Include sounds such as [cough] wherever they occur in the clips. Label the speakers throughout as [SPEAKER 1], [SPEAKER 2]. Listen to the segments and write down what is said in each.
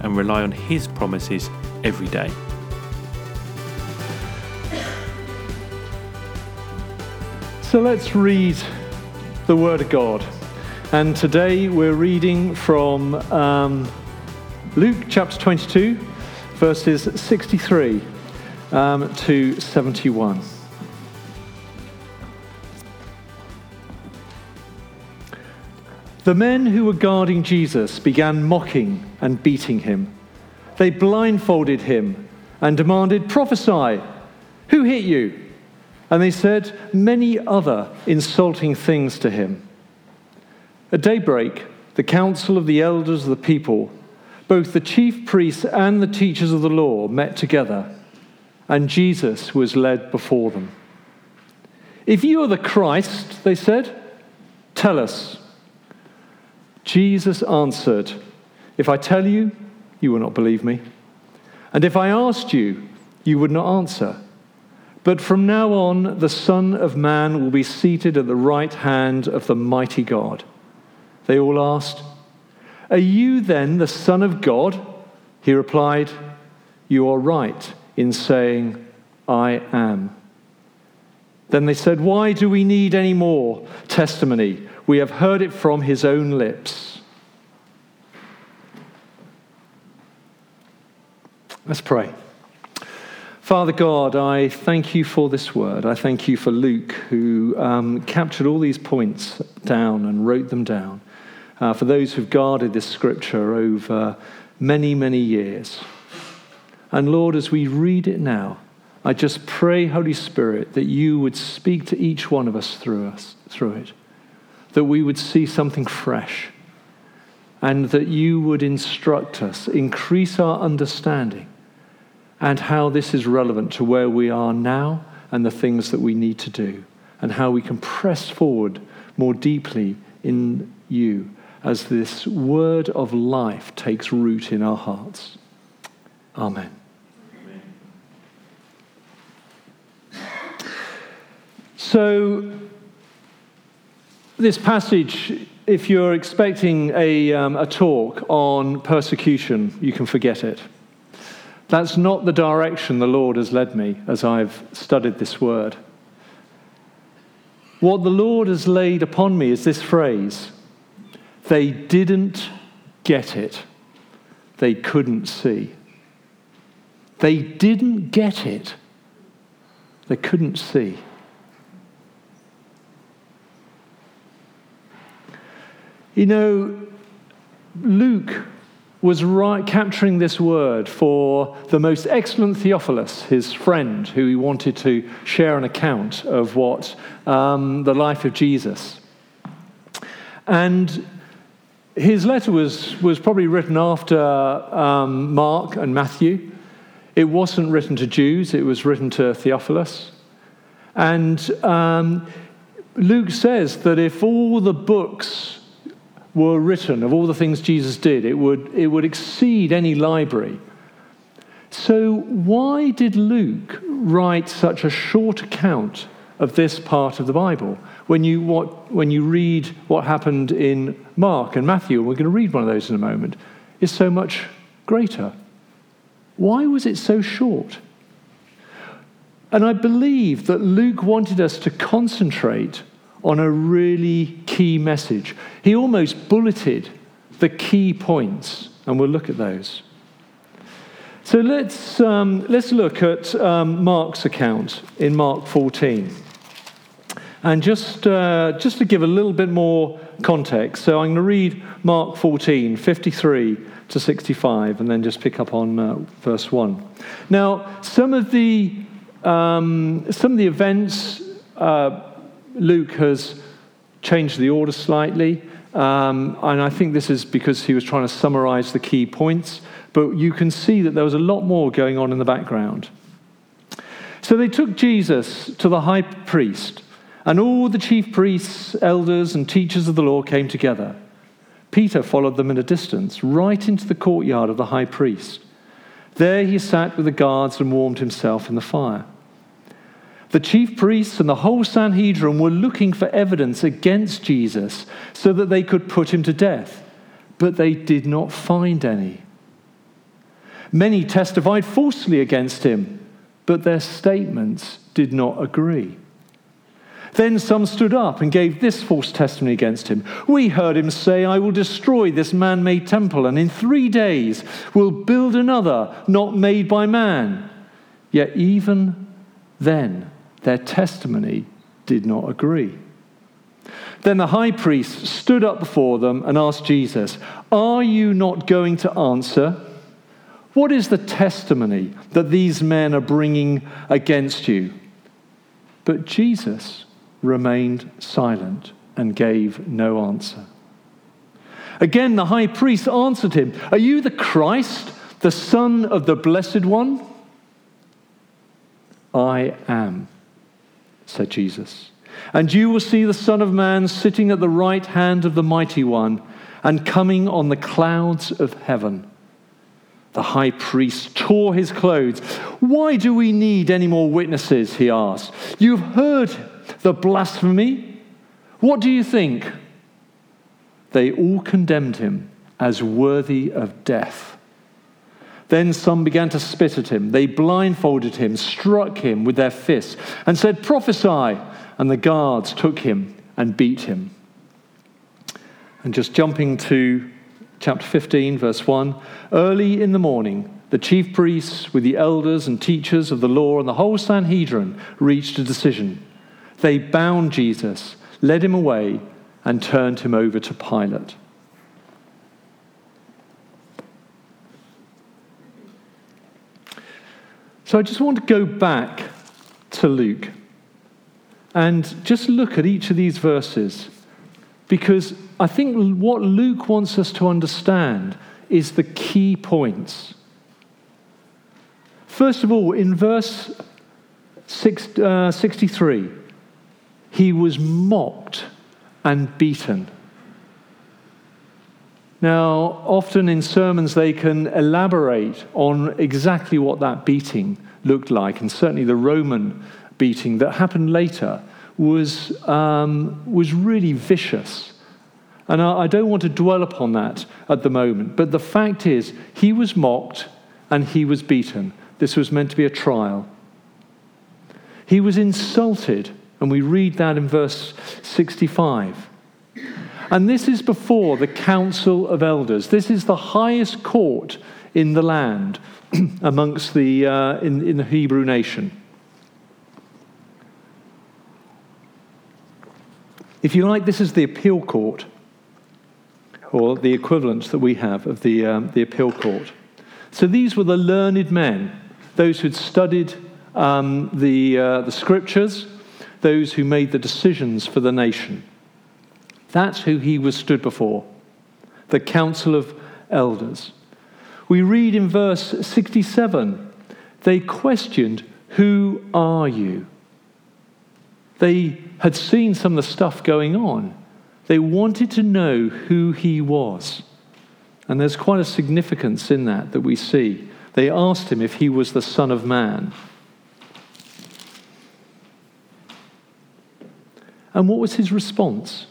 [SPEAKER 1] and rely on His promises every day.
[SPEAKER 2] So let's read the Word of God. And today we're reading from um, Luke chapter 22, verses 63 um, to 71. The men who were guarding Jesus began mocking and beating him. They blindfolded him and demanded, Prophesy! Who hit you? And they said many other insulting things to him. At daybreak, the council of the elders of the people, both the chief priests and the teachers of the law, met together, and Jesus was led before them. If you are the Christ, they said, tell us. Jesus answered, If I tell you, you will not believe me. And if I asked you, you would not answer. But from now on, the Son of Man will be seated at the right hand of the mighty God. They all asked, Are you then the Son of God? He replied, You are right in saying, I am. Then they said, Why do we need any more testimony? We have heard it from his own lips. Let's pray. Father God, I thank you for this word. I thank you for Luke, who um, captured all these points down and wrote them down. Uh, for those who've guarded this scripture over many, many years. And Lord, as we read it now, I just pray, Holy Spirit, that you would speak to each one of us through us through it, that we would see something fresh, and that you would instruct us, increase our understanding and how this is relevant to where we are now and the things that we need to do, and how we can press forward more deeply in you as this word of life takes root in our hearts. Amen. So, this passage, if you're expecting a, um, a talk on persecution, you can forget it. That's not the direction the Lord has led me as I've studied this word. What the Lord has laid upon me is this phrase they didn't get it, they couldn't see. They didn't get it, they couldn't see. You know, Luke was right, capturing this word for the most excellent Theophilus, his friend, who he wanted to share an account of what um, the life of Jesus. And his letter was, was probably written after um, Mark and Matthew. It wasn't written to Jews, it was written to Theophilus. And um, Luke says that if all the books were written, of all the things Jesus did, it would, it would exceed any library. So, why did Luke write such a short account of this part of the Bible? When you, what, when you read what happened in Mark and Matthew, and we're going to read one of those in a moment, is so much greater. Why was it so short? And I believe that Luke wanted us to concentrate on a really key message. He almost bulleted the key points, and we'll look at those. So let's, um, let's look at um, Mark's account in Mark 14. And just, uh, just to give a little bit more context, so I'm going to read Mark 14, 53 to 65, and then just pick up on uh, verse 1. Now, some of the, um, some of the events uh, Luke has changed the order slightly. Um, and I think this is because he was trying to summarize the key points, but you can see that there was a lot more going on in the background. So they took Jesus to the high priest, and all the chief priests, elders, and teachers of the law came together. Peter followed them in a distance, right into the courtyard of the high priest. There he sat with the guards and warmed himself in the fire. The chief priests and the whole Sanhedrin were looking for evidence against Jesus so that they could put him to death, but they did not find any. Many testified falsely against him, but their statements did not agree. Then some stood up and gave this false testimony against him. We heard him say, I will destroy this man made temple, and in three days will build another not made by man. Yet even then, their testimony did not agree. Then the high priest stood up before them and asked Jesus, Are you not going to answer? What is the testimony that these men are bringing against you? But Jesus remained silent and gave no answer. Again, the high priest answered him, Are you the Christ, the Son of the Blessed One? I am said Jesus. And you will see the Son of Man sitting at the right hand of the Mighty One and coming on the clouds of heaven. The high priest tore his clothes. Why do we need any more witnesses? He asked. You've heard the blasphemy. What do you think? They all condemned him as worthy of death. Then some began to spit at him. They blindfolded him, struck him with their fists, and said, Prophesy! And the guards took him and beat him. And just jumping to chapter 15, verse 1 early in the morning, the chief priests, with the elders and teachers of the law and the whole Sanhedrin, reached a decision. They bound Jesus, led him away, and turned him over to Pilate. So I just want to go back to Luke and just look at each of these verses because I think what Luke wants us to understand is the key points. First of all, in verse six, uh, 63, he was mocked and beaten. Now, often in sermons, they can elaborate on exactly what that beating looked like, and certainly the Roman beating that happened later was, um, was really vicious. And I, I don't want to dwell upon that at the moment, but the fact is, he was mocked and he was beaten. This was meant to be a trial. He was insulted, and we read that in verse 65. And this is before the Council of Elders. This is the highest court in the land [clears throat] amongst the, uh, in, in the Hebrew nation. If you like, this is the appeal court, or the equivalent that we have of the, um, the appeal court. So these were the learned men, those who'd studied um, the, uh, the scriptures, those who made the decisions for the nation. That's who he was stood before the council of elders. We read in verse 67 they questioned, Who are you? They had seen some of the stuff going on. They wanted to know who he was. And there's quite a significance in that that we see. They asked him if he was the Son of Man. And what was his response?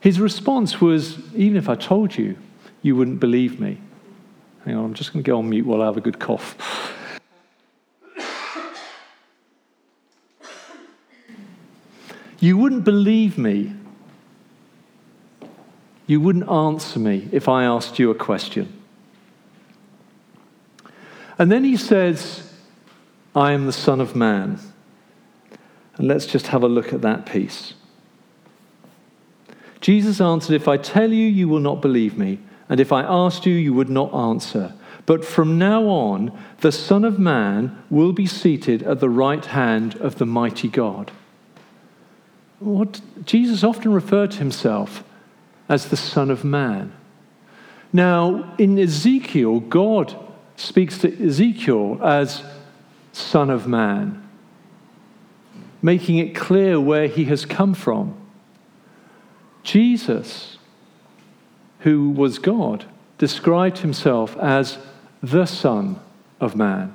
[SPEAKER 2] His response was, Even if I told you, you wouldn't believe me. Hang on, I'm just going to go on mute while I have a good cough. You wouldn't believe me. You wouldn't answer me if I asked you a question. And then he says, I am the Son of Man. And let's just have a look at that piece. Jesus answered, If I tell you, you will not believe me, and if I asked you, you would not answer. But from now on, the Son of Man will be seated at the right hand of the mighty God. what Jesus often referred to himself as the Son of Man. Now, in Ezekiel, God speaks to Ezekiel as Son of Man, making it clear where he has come from. Jesus, who was God, described himself as the Son of Man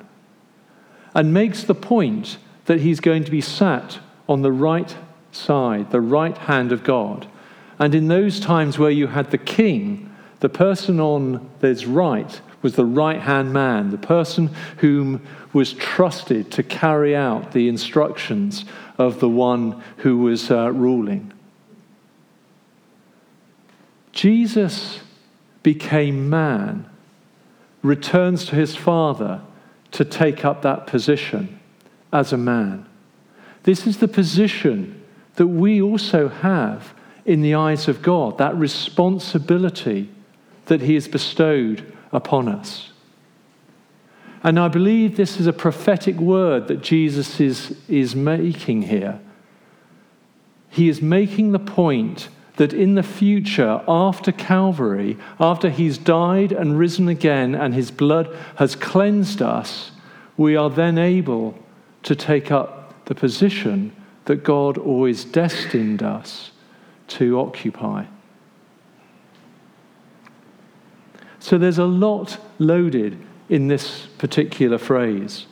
[SPEAKER 2] and makes the point that he's going to be sat on the right side, the right hand of God. And in those times where you had the king, the person on his right was the right hand man, the person whom was trusted to carry out the instructions of the one who was uh, ruling. Jesus became man, returns to his Father to take up that position as a man. This is the position that we also have in the eyes of God, that responsibility that he has bestowed upon us. And I believe this is a prophetic word that Jesus is, is making here. He is making the point that in the future, after Calvary, after he's died and risen again and his blood has cleansed us, we are then able to take up the position that God always destined us to occupy. So there's a lot loaded in this particular phrase.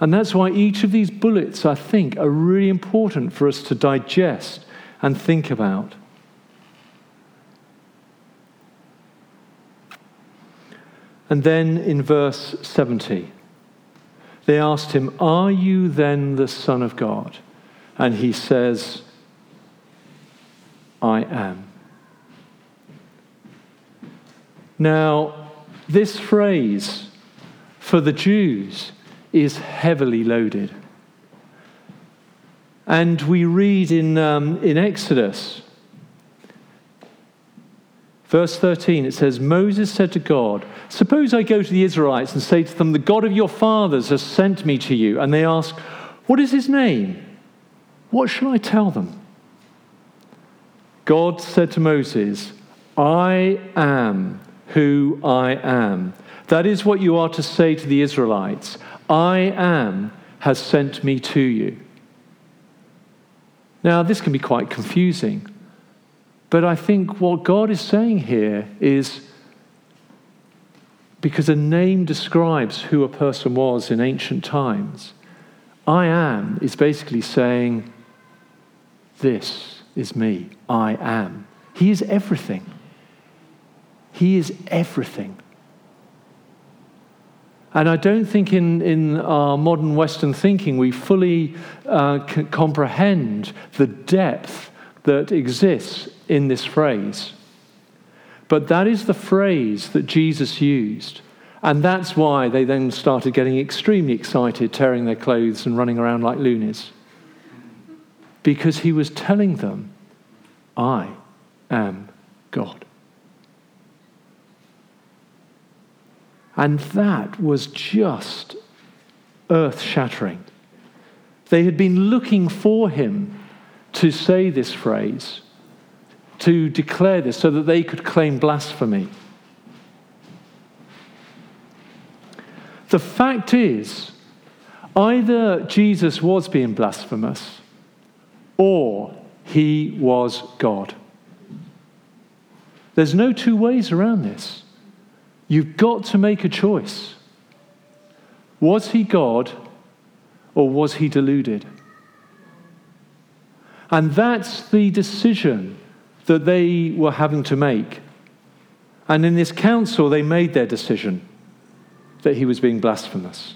[SPEAKER 2] And that's why each of these bullets, I think, are really important for us to digest and think about. And then in verse 70, they asked him, Are you then the Son of God? And he says, I am. Now, this phrase for the Jews is heavily loaded. And we read in, um, in Exodus, verse 13, it says, Moses said to God, Suppose I go to the Israelites and say to them, The God of your fathers has sent me to you. And they ask, What is his name? What shall I tell them? God said to Moses, I am who I am. That is what you are to say to the Israelites. I am has sent me to you. Now, this can be quite confusing, but I think what God is saying here is because a name describes who a person was in ancient times. I am is basically saying, This is me. I am. He is everything. He is everything. And I don't think in, in our modern Western thinking we fully uh, comprehend the depth that exists in this phrase. But that is the phrase that Jesus used. And that's why they then started getting extremely excited, tearing their clothes and running around like loonies. Because he was telling them, I am God. And that was just earth shattering. They had been looking for him to say this phrase, to declare this, so that they could claim blasphemy. The fact is, either Jesus was being blasphemous or he was God. There's no two ways around this. You've got to make a choice. Was he God or was he deluded? And that's the decision that they were having to make. And in this council, they made their decision that he was being blasphemous.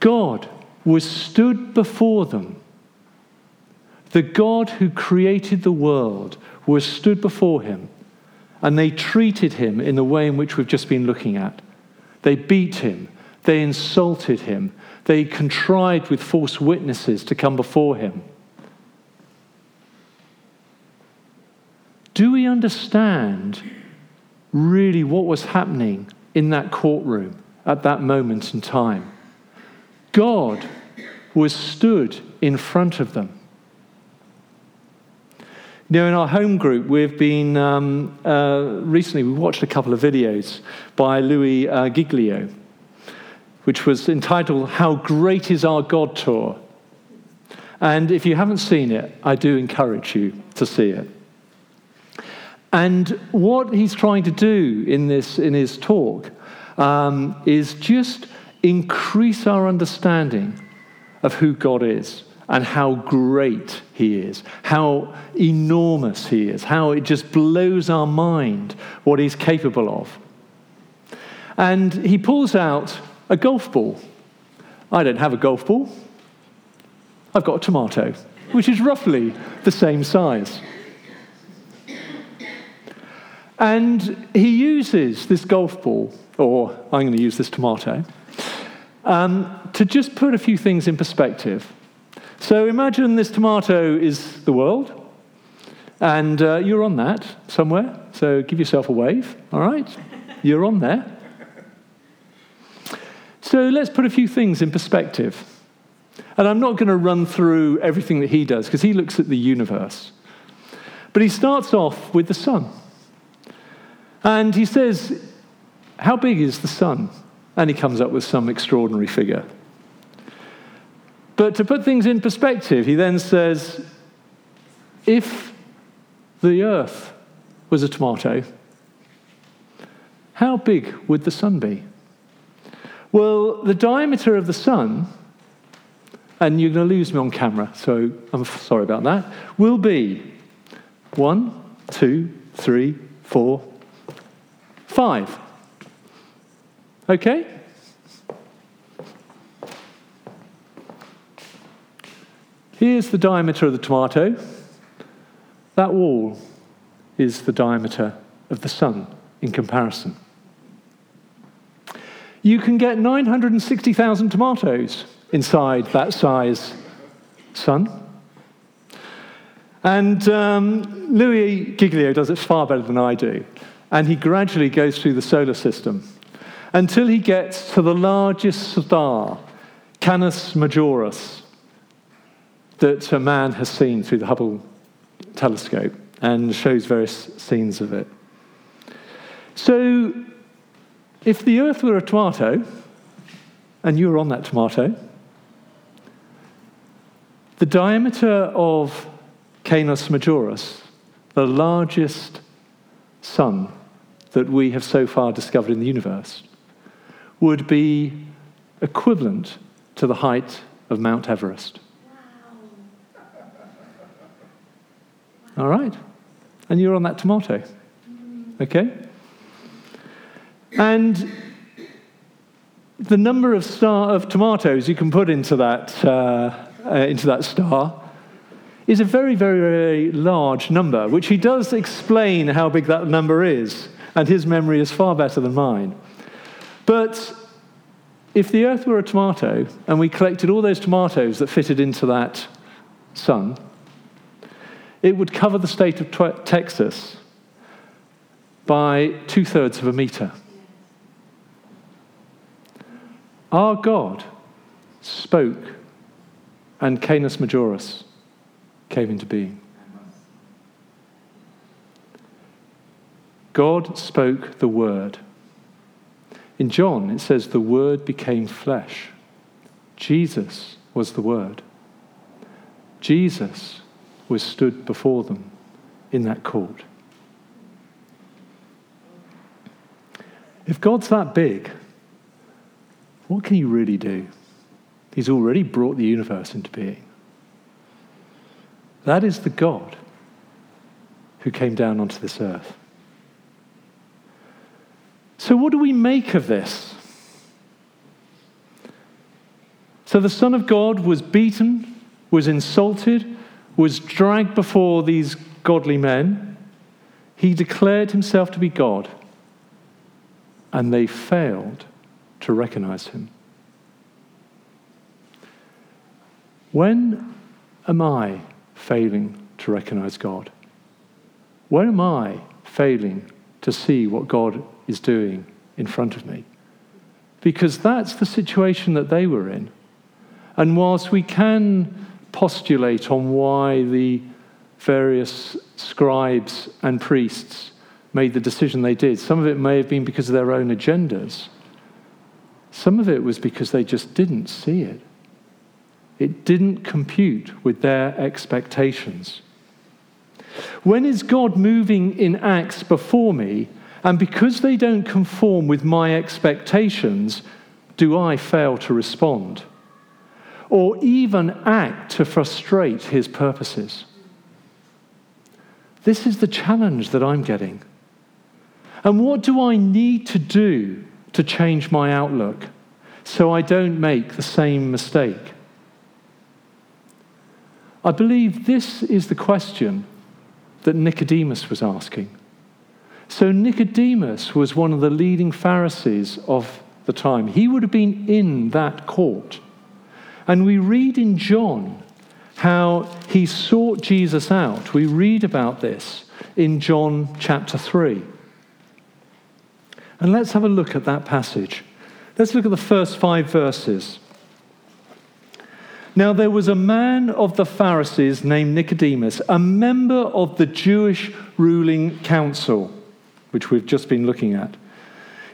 [SPEAKER 2] God was stood before them. The God who created the world was stood before him and they treated him in the way in which we've just been looking at. They beat him, they insulted him, they contrived with false witnesses to come before him. Do we understand really what was happening in that courtroom at that moment in time? God was stood in front of them. Know, in our home group, we've been um, uh, recently, we watched a couple of videos by Louis uh, Giglio, which was entitled How Great is Our God Tour. And if you haven't seen it, I do encourage you to see it. And what he's trying to do in, this, in his talk um, is just increase our understanding of who God is and how great he is, how enormous he is, how it just blows our mind what he's capable of. And he pulls out a golf ball. I don't have a golf ball. I've got a tomato, which is roughly the same size. And he uses this golf ball, or I'm going to use this tomato, um, to just put a few things in perspective. So imagine this tomato is the world, and uh, you're on that somewhere. So give yourself a wave, all right? You're on there. So let's put a few things in perspective. And I'm not going to run through everything that he does because he looks at the universe. But he starts off with the sun. And he says, How big is the sun? And he comes up with some extraordinary figure. But to put things in perspective, he then says, If the earth was a tomato, how big would the sun be? Well, the diameter of the sun, and you're going to lose me on camera, so I'm sorry about that, will be one, two, three, four, five. Okay? Here's the diameter of the tomato. That wall is the diameter of the sun in comparison. You can get 960,000 tomatoes inside that size sun. And um, Louis Giglio does it far better than I do. And he gradually goes through the solar system until he gets to the largest star, Canis Majoris, that a man has seen through the Hubble telescope and shows various scenes of it. So, if the Earth were a tomato, and you were on that tomato, the diameter of Canis Majoris, the largest sun that we have so far discovered in the universe, would be equivalent to the height of Mount Everest. All right? And you're on that tomato. Okay? And the number of, star, of tomatoes you can put into that, uh, uh, into that star is a very, very, very large number, which he does explain how big that number is, and his memory is far better than mine. But if the earth were a tomato and we collected all those tomatoes that fitted into that sun, it would cover the state of Texas by two thirds of a meter. Our God spoke, and Canis Majoris came into being. God spoke the word. In John, it says, the word became flesh. Jesus was the word. Jesus was stood before them in that court. If God's that big, what can he really do? He's already brought the universe into being. That is the God who came down onto this earth. So, what do we make of this? So, the Son of God was beaten, was insulted, was dragged before these godly men. He declared himself to be God, and they failed to recognize him. When am I failing to recognize God? When am I failing to see what God is doing in front of me? Because that's the situation that they were in. And whilst we can postulate on why the various scribes and priests made the decision they did. Some of it may have been because of their own agendas. Some of it was because they just didn't see it. It didn't compute with their expectations. When is God moving in acts before me, and because they don't conform with my expectations, do I fail to respond? Or even act to frustrate his purposes? This is the challenge that I'm getting. And what do I need to do to change my outlook so I don't make the same mistake? I believe this is the question that Nicodemus was asking. So, Nicodemus was one of the leading Pharisees of the time. He would have been in that court. And we read in John how he sought Jesus out. We read about this in John chapter 3. And let's have a look at that passage. Let's look at the first five verses. Now, there was a man of the Pharisees named Nicodemus, a member of the Jewish ruling council, which we've just been looking at.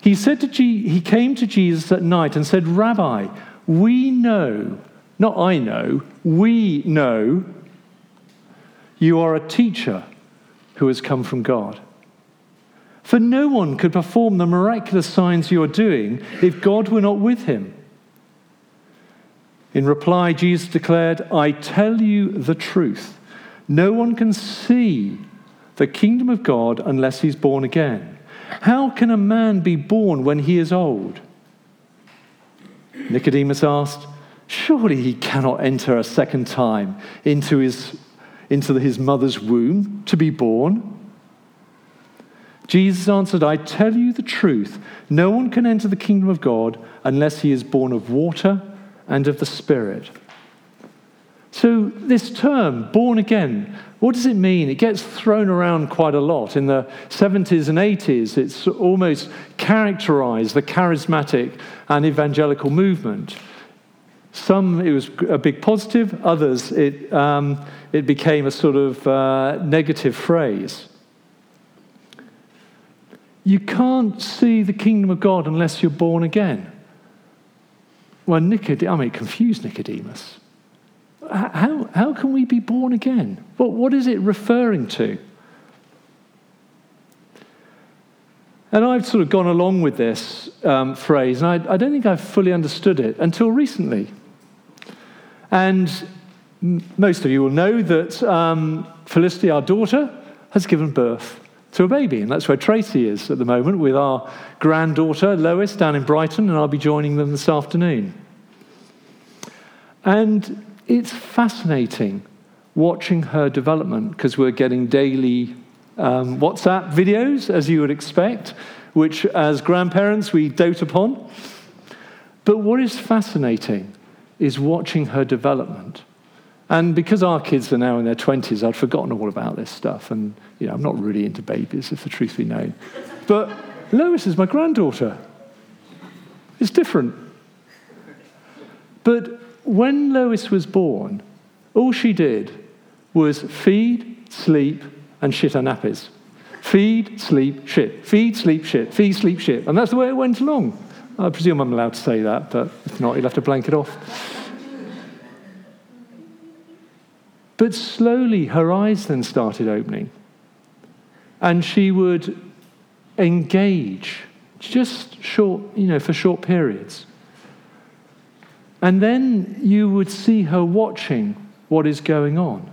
[SPEAKER 2] He, said to G- he came to Jesus at night and said, Rabbi, we know, not I know, we know you are a teacher who has come from God. For no one could perform the miraculous signs you are doing if God were not with him. In reply, Jesus declared, I tell you the truth. No one can see the kingdom of God unless he's born again. How can a man be born when he is old? Nicodemus asked, Surely he cannot enter a second time into his, into his mother's womb to be born. Jesus answered, I tell you the truth. No one can enter the kingdom of God unless he is born of water and of the Spirit. So, this term, born again, what does it mean? It gets thrown around quite a lot. In the 70s and 80s, it's almost characterized the charismatic and evangelical movement. Some, it was a big positive, others, it, um, it became a sort of uh, negative phrase. You can't see the kingdom of God unless you're born again. Well, Nicodemus, I mean, confused Nicodemus. How, how can we be born again? What, what is it referring to? And I've sort of gone along with this um, phrase, and I, I, don't think I've fully understood it until recently. And most of you will know that um, Felicity, our daughter, has given birth to a baby. And that's where Tracy is at the moment with our granddaughter, Lois, down in Brighton, and I'll be joining them this afternoon. And it's fascinating watching her development because we're getting daily um, WhatsApp videos, as you would expect, which as grandparents we dote upon. But what is fascinating is watching her development. And because our kids are now in their 20s, I'd forgotten all about this stuff. And, you know, I'm not really into babies, if the truth be known. But Lois is my granddaughter. It's different. But when Lois was born, all she did was feed, sleep, and shit her nappies. Feed, sleep, shit. Feed, sleep, shit. Feed, sleep, shit. And that's the way it went along. I presume I'm allowed to say that, but if not, you'll have to blank it off. But slowly her eyes then started opening. And she would engage just short, you know, for short periods. And then you would see her watching what is going on.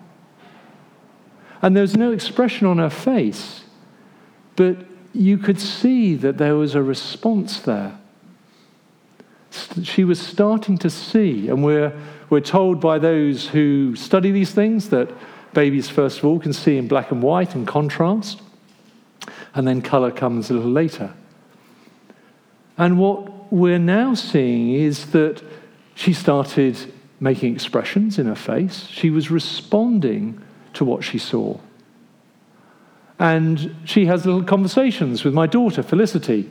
[SPEAKER 2] And there was no expression on her face, but you could see that there was a response there. She was starting to see, and we're we're told by those who study these things that babies, first of all, can see in black and white and contrast, and then color comes a little later. And what we're now seeing is that she started making expressions in her face. She was responding to what she saw. And she has little conversations with my daughter, Felicity,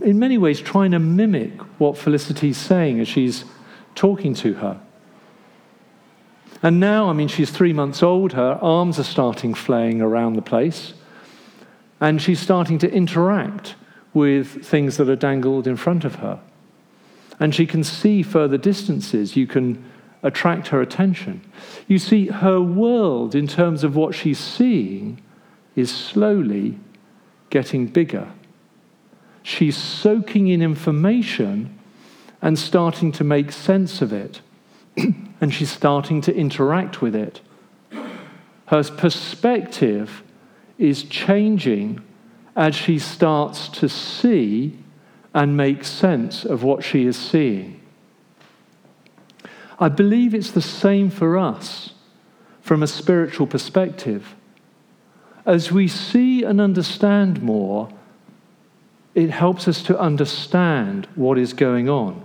[SPEAKER 2] in many ways trying to mimic what Felicity's saying as she's talking to her. And now, I mean, she's three months old, her arms are starting flaying around the place, and she's starting to interact with things that are dangled in front of her. And she can see further distances. You can attract her attention. You see, her world, in terms of what she's seeing, is slowly getting bigger. She's soaking in information and starting to make sense of it. [clears throat] and she's starting to interact with it. Her perspective is changing as she starts to see and make sense of what she is seeing. I believe it's the same for us from a spiritual perspective. As we see and understand more, it helps us to understand what is going on.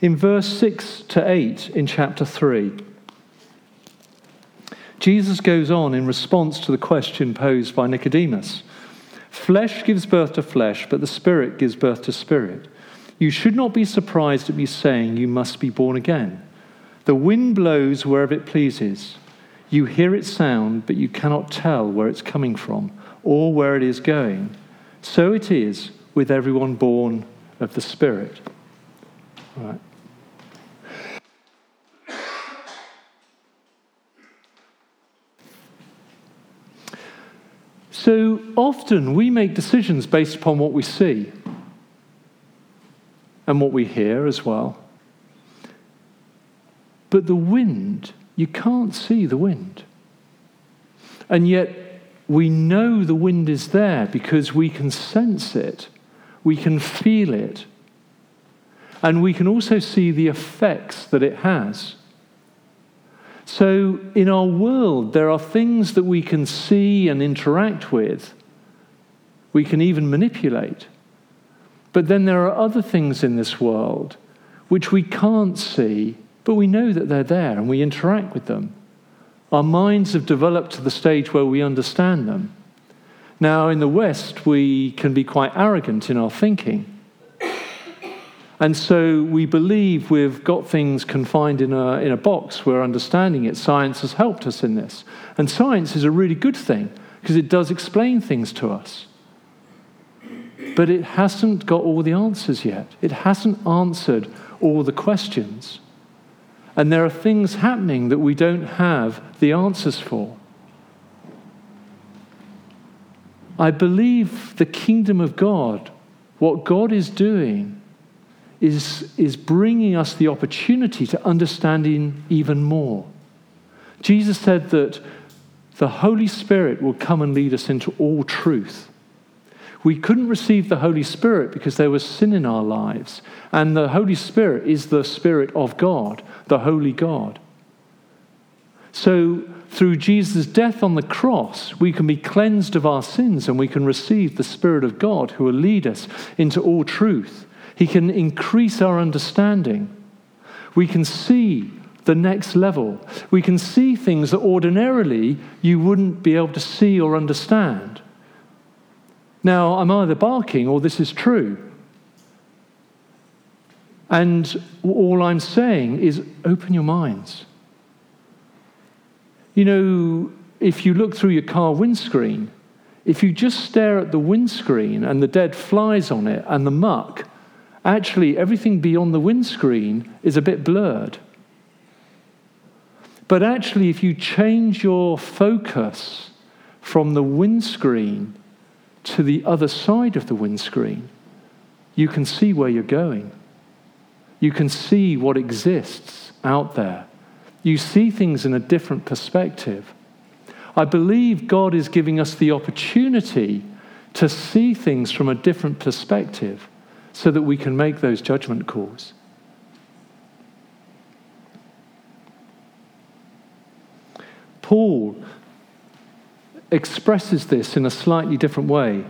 [SPEAKER 2] In verse 6 to 8 in chapter 3, Jesus goes on in response to the question posed by Nicodemus Flesh gives birth to flesh, but the Spirit gives birth to spirit. You should not be surprised at me saying, You must be born again. The wind blows wherever it pleases. You hear its sound, but you cannot tell where it's coming from or where it is going. So it is with everyone born of the Spirit. All right. So often we make decisions based upon what we see and what we hear as well. But the wind, you can't see the wind. And yet we know the wind is there because we can sense it, we can feel it, and we can also see the effects that it has. So, in our world, there are things that we can see and interact with, we can even manipulate. But then there are other things in this world which we can't see, but we know that they're there and we interact with them. Our minds have developed to the stage where we understand them. Now, in the West, we can be quite arrogant in our thinking. And so we believe we've got things confined in a, in a box. We're understanding it. Science has helped us in this. And science is a really good thing because it does explain things to us. But it hasn't got all the answers yet, it hasn't answered all the questions. And there are things happening that we don't have the answers for. I believe the kingdom of God, what God is doing, is, is bringing us the opportunity to understanding even more. Jesus said that the Holy Spirit will come and lead us into all truth. We couldn't receive the Holy Spirit because there was sin in our lives. And the Holy Spirit is the Spirit of God, the Holy God. So, through Jesus' death on the cross, we can be cleansed of our sins and we can receive the Spirit of God who will lead us into all truth. He can increase our understanding. We can see the next level. We can see things that ordinarily you wouldn't be able to see or understand. Now, I'm either barking or this is true. And all I'm saying is open your minds. You know, if you look through your car windscreen, if you just stare at the windscreen and the dead flies on it and the muck, actually everything beyond the windscreen is a bit blurred. But actually, if you change your focus from the windscreen to the other side of the windscreen, you can see where you're going. You can see what exists out there. You see things in a different perspective. I believe God is giving us the opportunity to see things from a different perspective so that we can make those judgment calls. Paul expresses this in a slightly different way.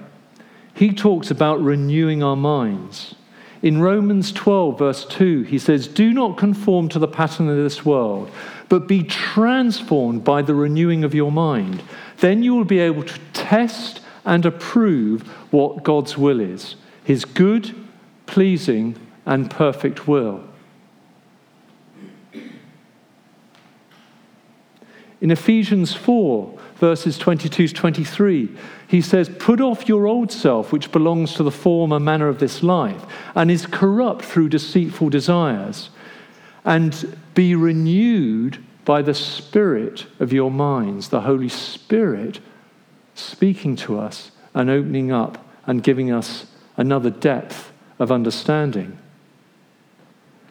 [SPEAKER 2] He talks about renewing our minds. In Romans 12, verse 2, he says, Do not conform to the pattern of this world, but be transformed by the renewing of your mind. Then you will be able to test and approve what God's will is his good, pleasing, and perfect will. In Ephesians 4, verses 22 to 23, he says, Put off your old self, which belongs to the former manner of this life, and is corrupt through deceitful desires, and be renewed by the Spirit of your minds, the Holy Spirit speaking to us and opening up and giving us another depth of understanding.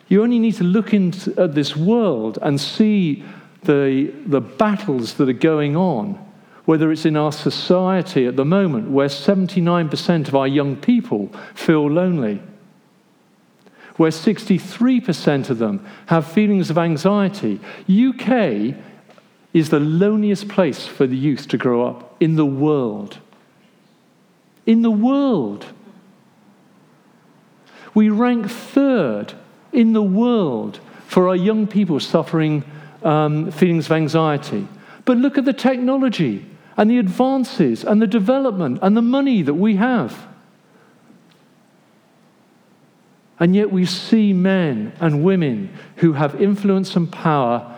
[SPEAKER 2] You only need to look into, at this world and see the, the battles that are going on, whether it's in our society at the moment, where 79% of our young people feel lonely, where 63% of them have feelings of anxiety. UK is the loneliest place for the youth to grow up in the world. In the world. We rank third in the world for our young people suffering um, feelings of anxiety. But look at the technology and the advances and the development and the money that we have. And yet we see men and women who have influence and power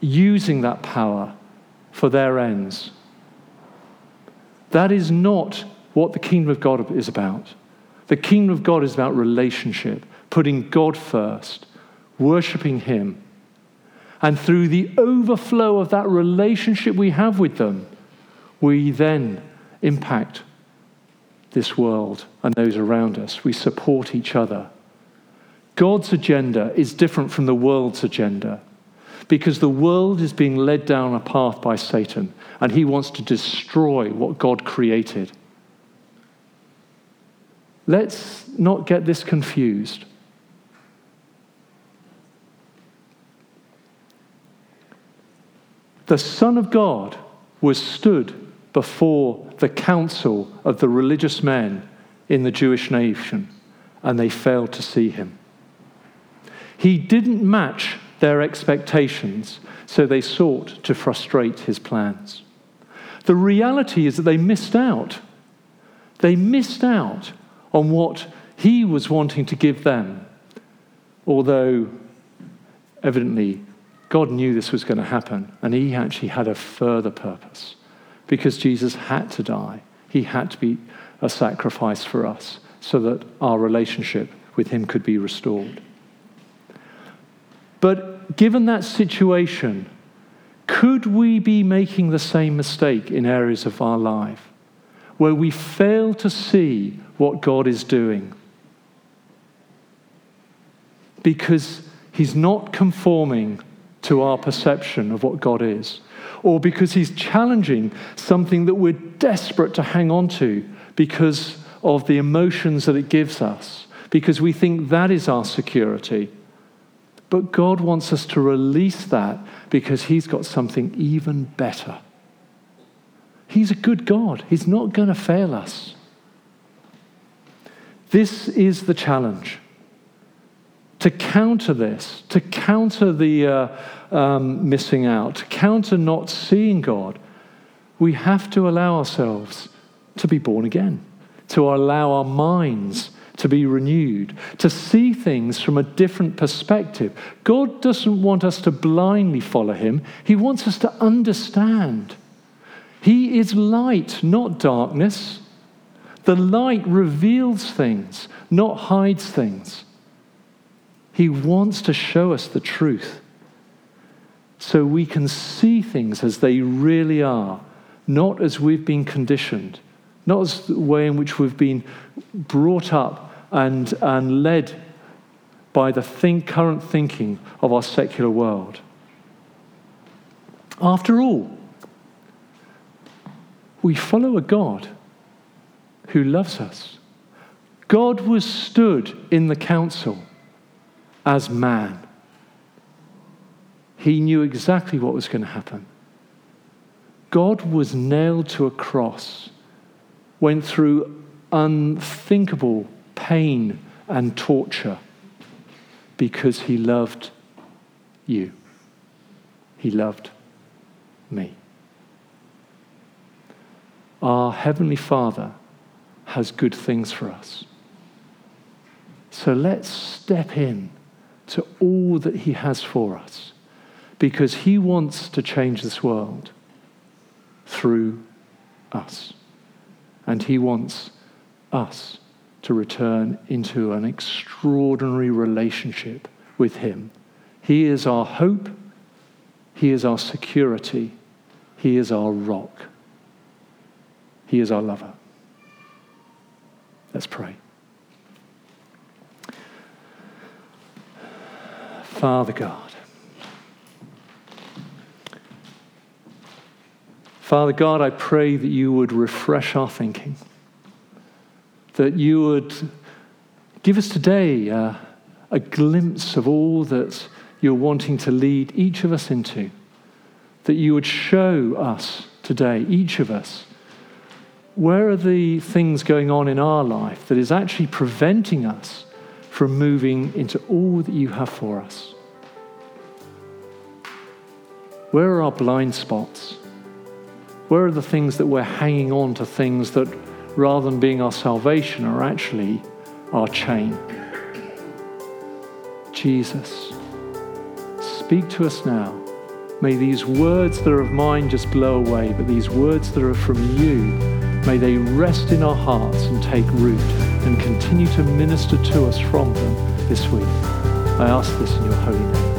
[SPEAKER 2] using that power for their ends. That is not what the kingdom of God is about. The kingdom of God is about relationship, putting God first, worshiping Him, and through the overflow of that relationship we have with them, we then impact this world and those around us. We support each other. God's agenda is different from the world's agenda because the world is being led down a path by Satan and he wants to destroy what God created. Let's not get this confused. The Son of God was stood before the council of the religious men in the Jewish nation, and they failed to see him. He didn't match their expectations, so they sought to frustrate his plans. The reality is that they missed out. They missed out on what he was wanting to give them, although evidently God knew this was going to happen, and he actually had a further purpose because Jesus had to die. He had to be a sacrifice for us so that our relationship with him could be restored. But given that situation, could we be making the same mistake in areas of our life where we fail to see what God is doing? Because he's not conforming to our perception of what God is, or because He's challenging something that we're desperate to hang on to because of the emotions that it gives us, because we think that is our security. But God wants us to release that because He's got something even better. He's a good God, He's not going to fail us. This is the challenge to counter this, to counter the uh, um, missing out, to counter not seeing God, we have to allow ourselves to be born again, to allow our minds to be renewed, to see things from a different perspective. God doesn't want us to blindly follow Him, He wants us to understand. He is light, not darkness. The light reveals things, not hides things. He wants to show us the truth so we can see things as they really are, not as we've been conditioned, not as the way in which we've been brought up and, and led by the think, current thinking of our secular world. After all, we follow a God who loves us. God was stood in the council as man. He knew exactly what was going to happen. God was nailed to a cross, went through unthinkable pain and torture because he loved you. He loved me. Our Heavenly Father has good things for us. So let's step in to all that He has for us. because He wants to change this world through us. And He wants us to return into an extraordinary relationship with Him. He is our hope, He is our security, He is our rock, He is our lover. Let's pray. Father God, Father God, I pray that you would refresh our thinking, that you would give us today uh, a glimpse of all that you're wanting to lead each of us into, that you would show us today, each of us, where are the things going on in our life that is actually preventing us from moving into all that you have for us? Where are our blind spots? Where are the things that we're hanging on to things that, rather than being our salvation, are actually our chain? Jesus, speak to us now. May these words that are of mine just blow away, but these words that are from you, may they rest in our hearts and take root and continue to minister to us from them this week. I ask this in your holy name.